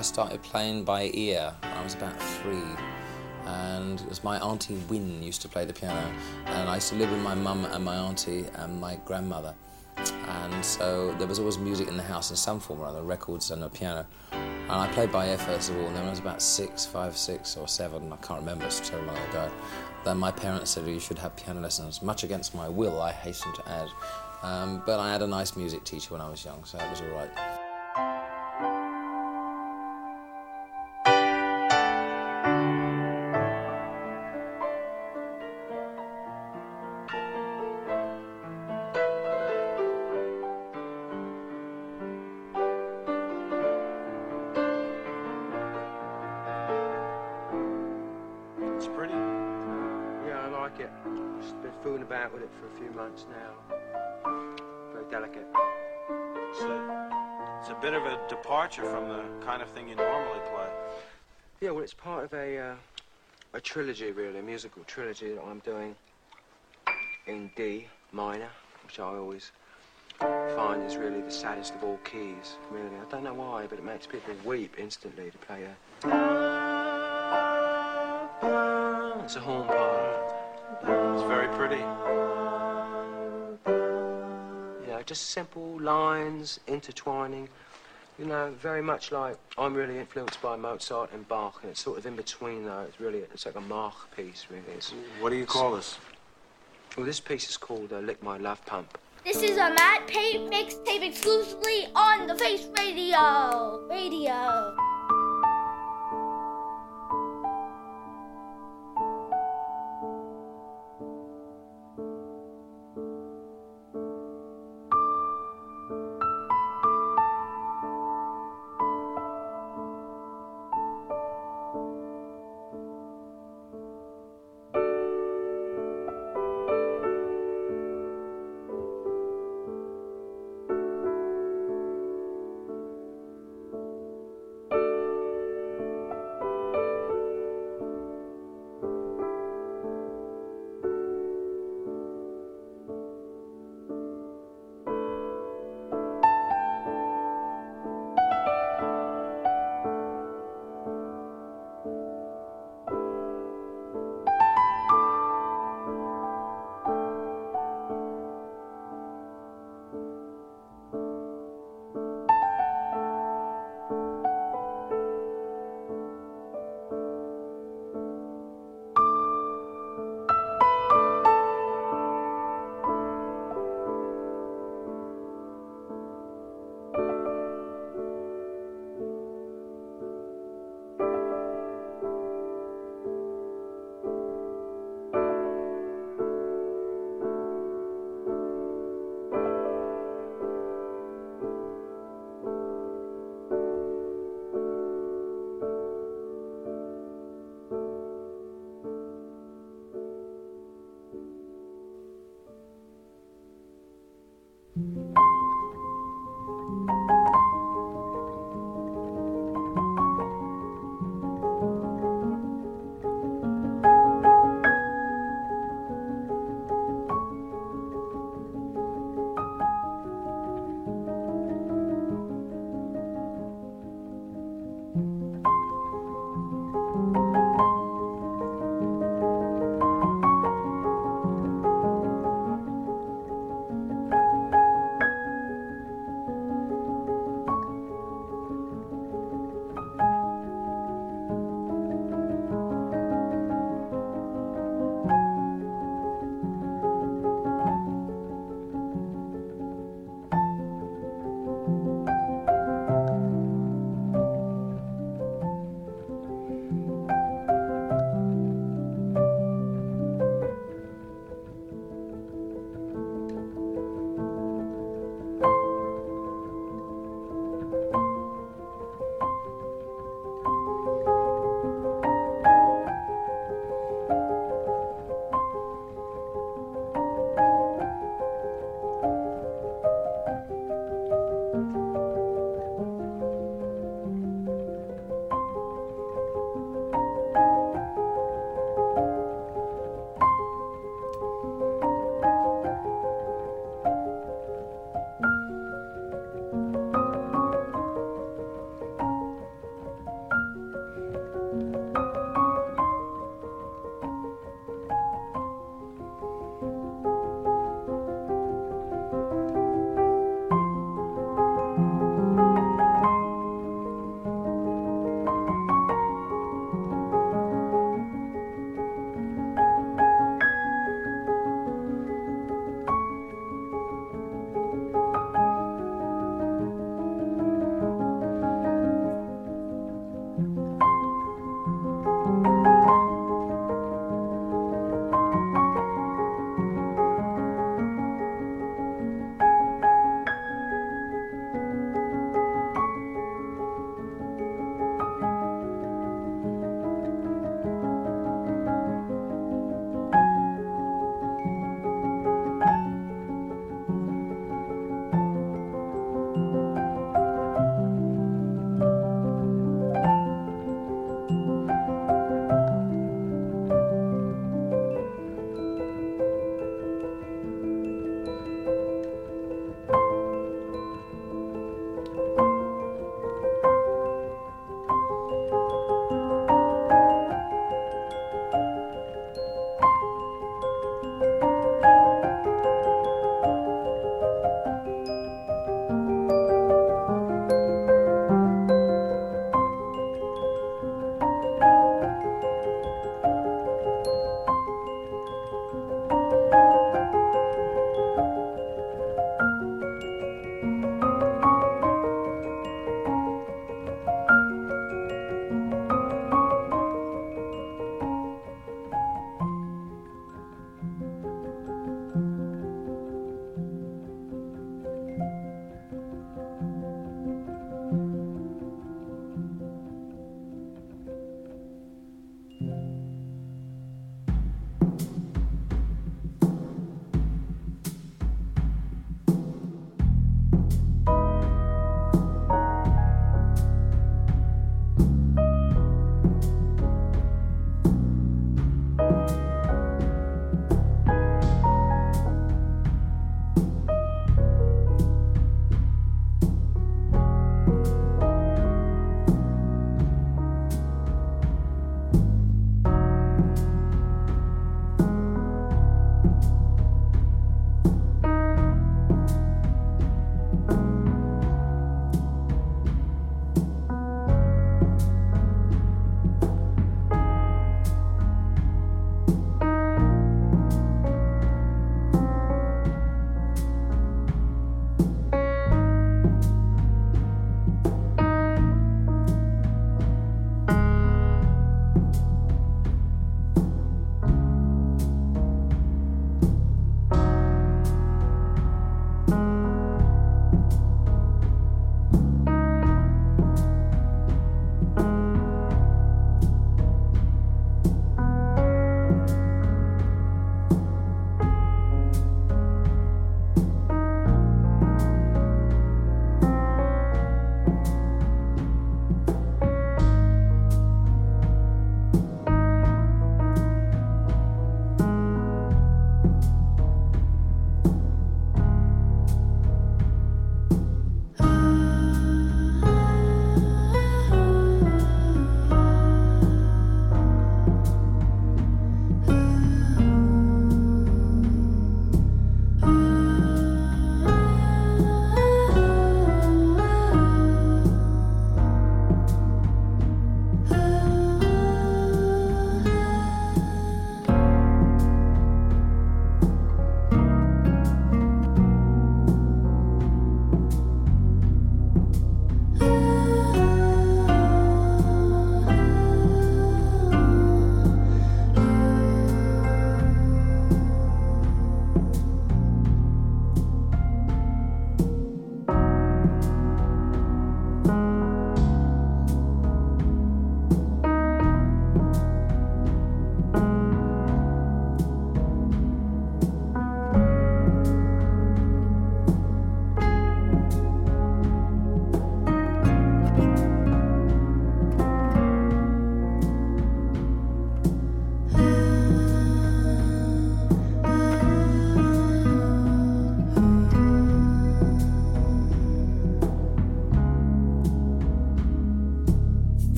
I started playing by ear when I was about three. And it was my auntie Wynne used to play the piano. And I used to live with my mum and my auntie and my grandmother. And so there was always music in the house in some form or other, records and a piano. And I played by ear first of all, and then when I was about six, five, six or seven, I can't remember, it's so long ago. Then my parents said, you should have piano lessons, much against my will, I hasten to add. Um, but I had a nice music teacher when I was young, so it was all right. Departure from the kind of thing you normally play. Yeah, well, it's part of a uh, a trilogy, really, a musical trilogy that I'm doing in D minor, which I always find is really the saddest of all keys. Really, I don't know why, but it makes people weep instantly to play a. It's a horn part. It's very pretty. You know, just simple lines intertwining. You know, very much like I'm really influenced by Mozart and Bach, and it's sort of in between though. It's really it's like a Mach piece, really. It's, What do you call this? well, this piece is called uh, "Lick My Love Pump." This is a Matt Pape mixtape exclusively on the Face Radio. Radio.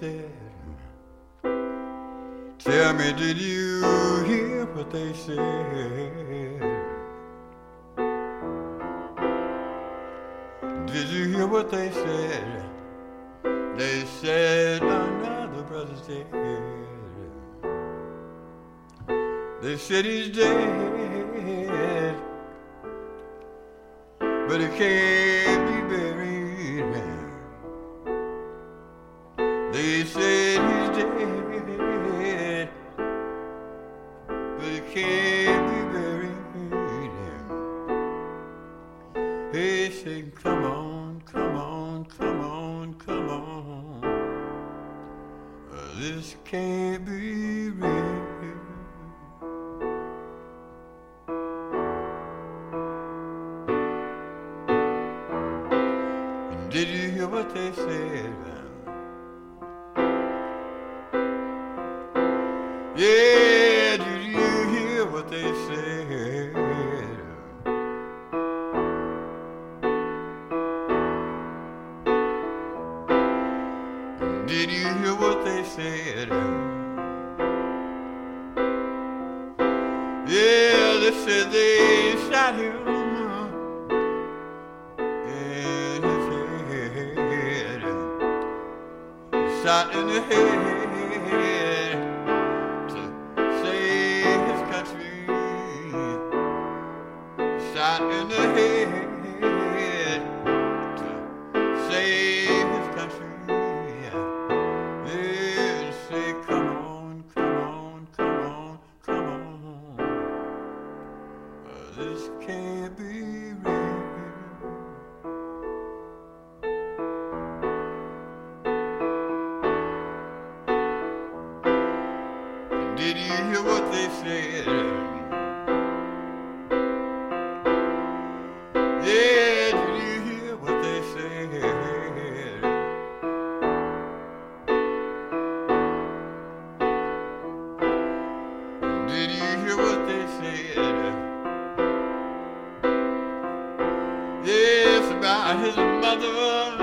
said. Tell me, did you hear what they said? Did you hear what they said? They said another brother's dead. They said he's dead, but he can't. God, his mother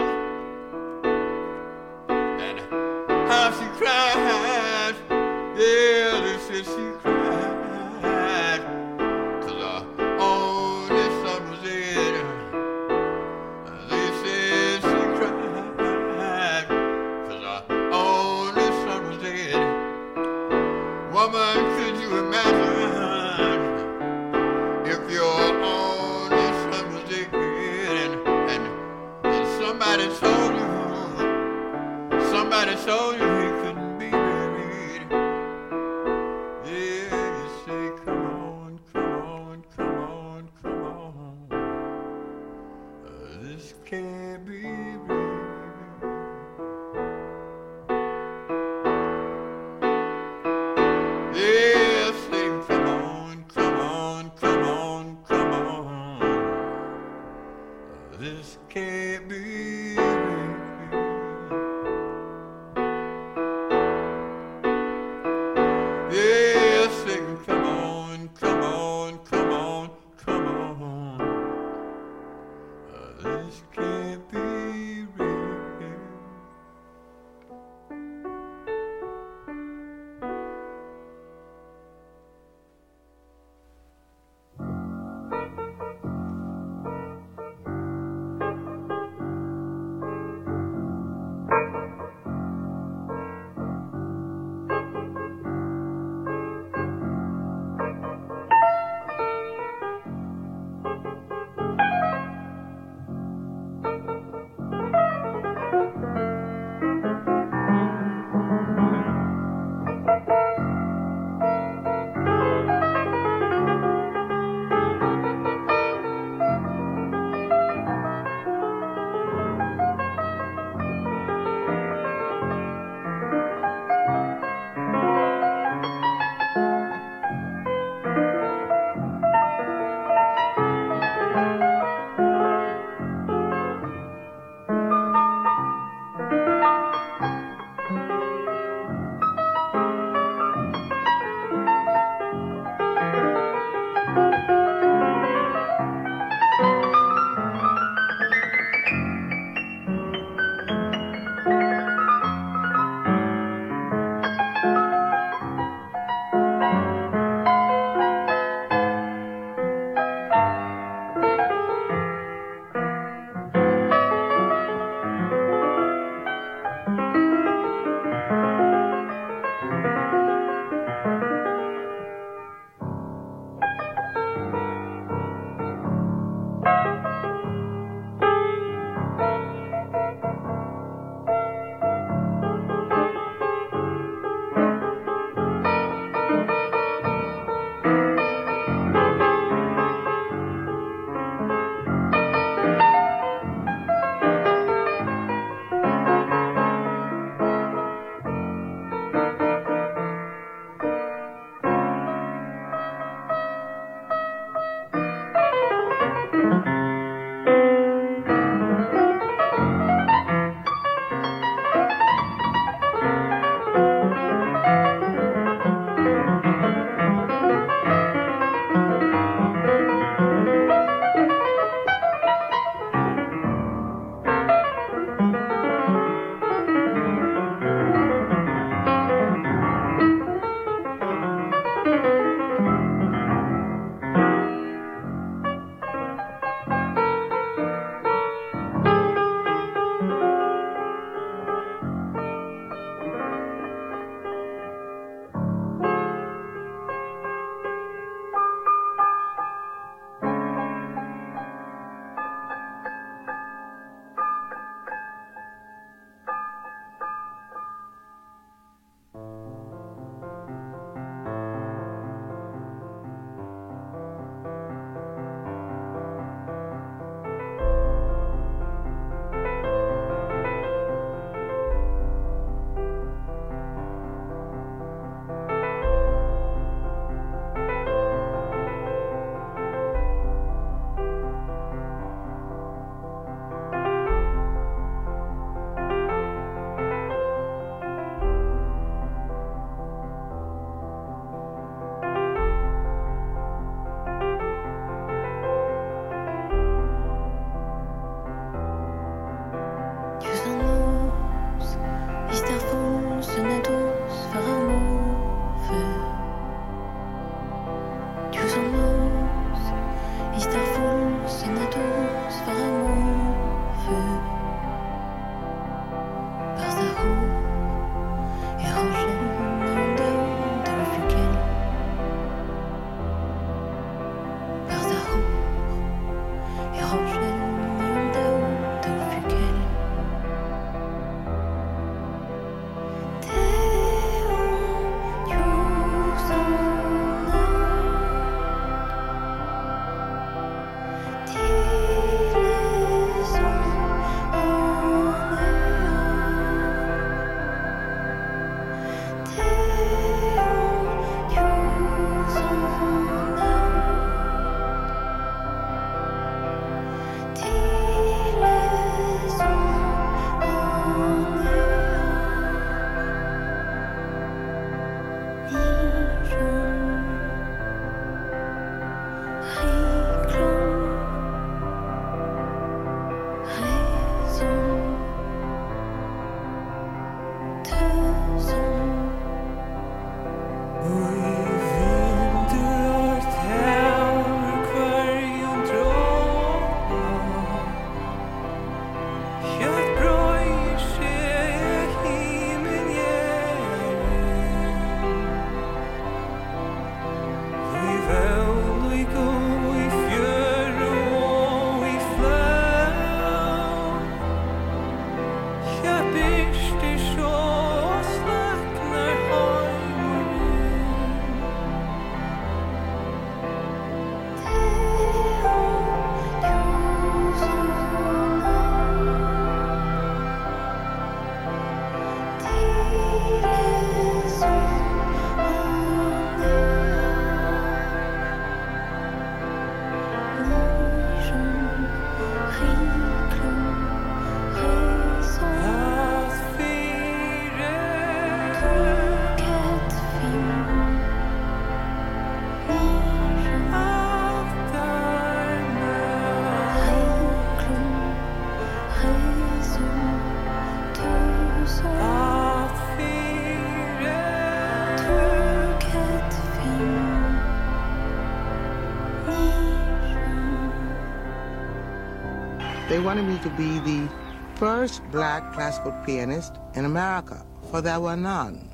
wanted me to be the first black classical pianist in America, for there were none.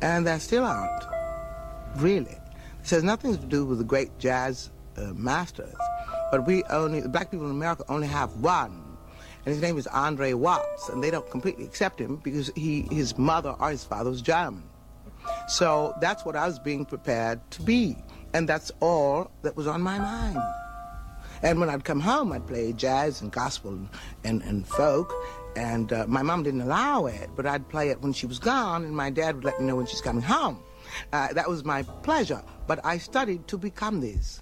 And there still aren't, really. This has nothing to do with the great jazz uh, masters, but we only, the black people in America only have one. And his name is Andre Watts, and they don't completely accept him because he, his mother or his father was German. So that's what I was being prepared to be. And that's all that was on my mind. And when I'd come home, I'd play jazz and gospel and, and, and folk. And uh, my mom didn't allow it, but I'd play it when she was gone, and my dad would let me know when she's coming home. Uh, that was my pleasure. But I studied to become this.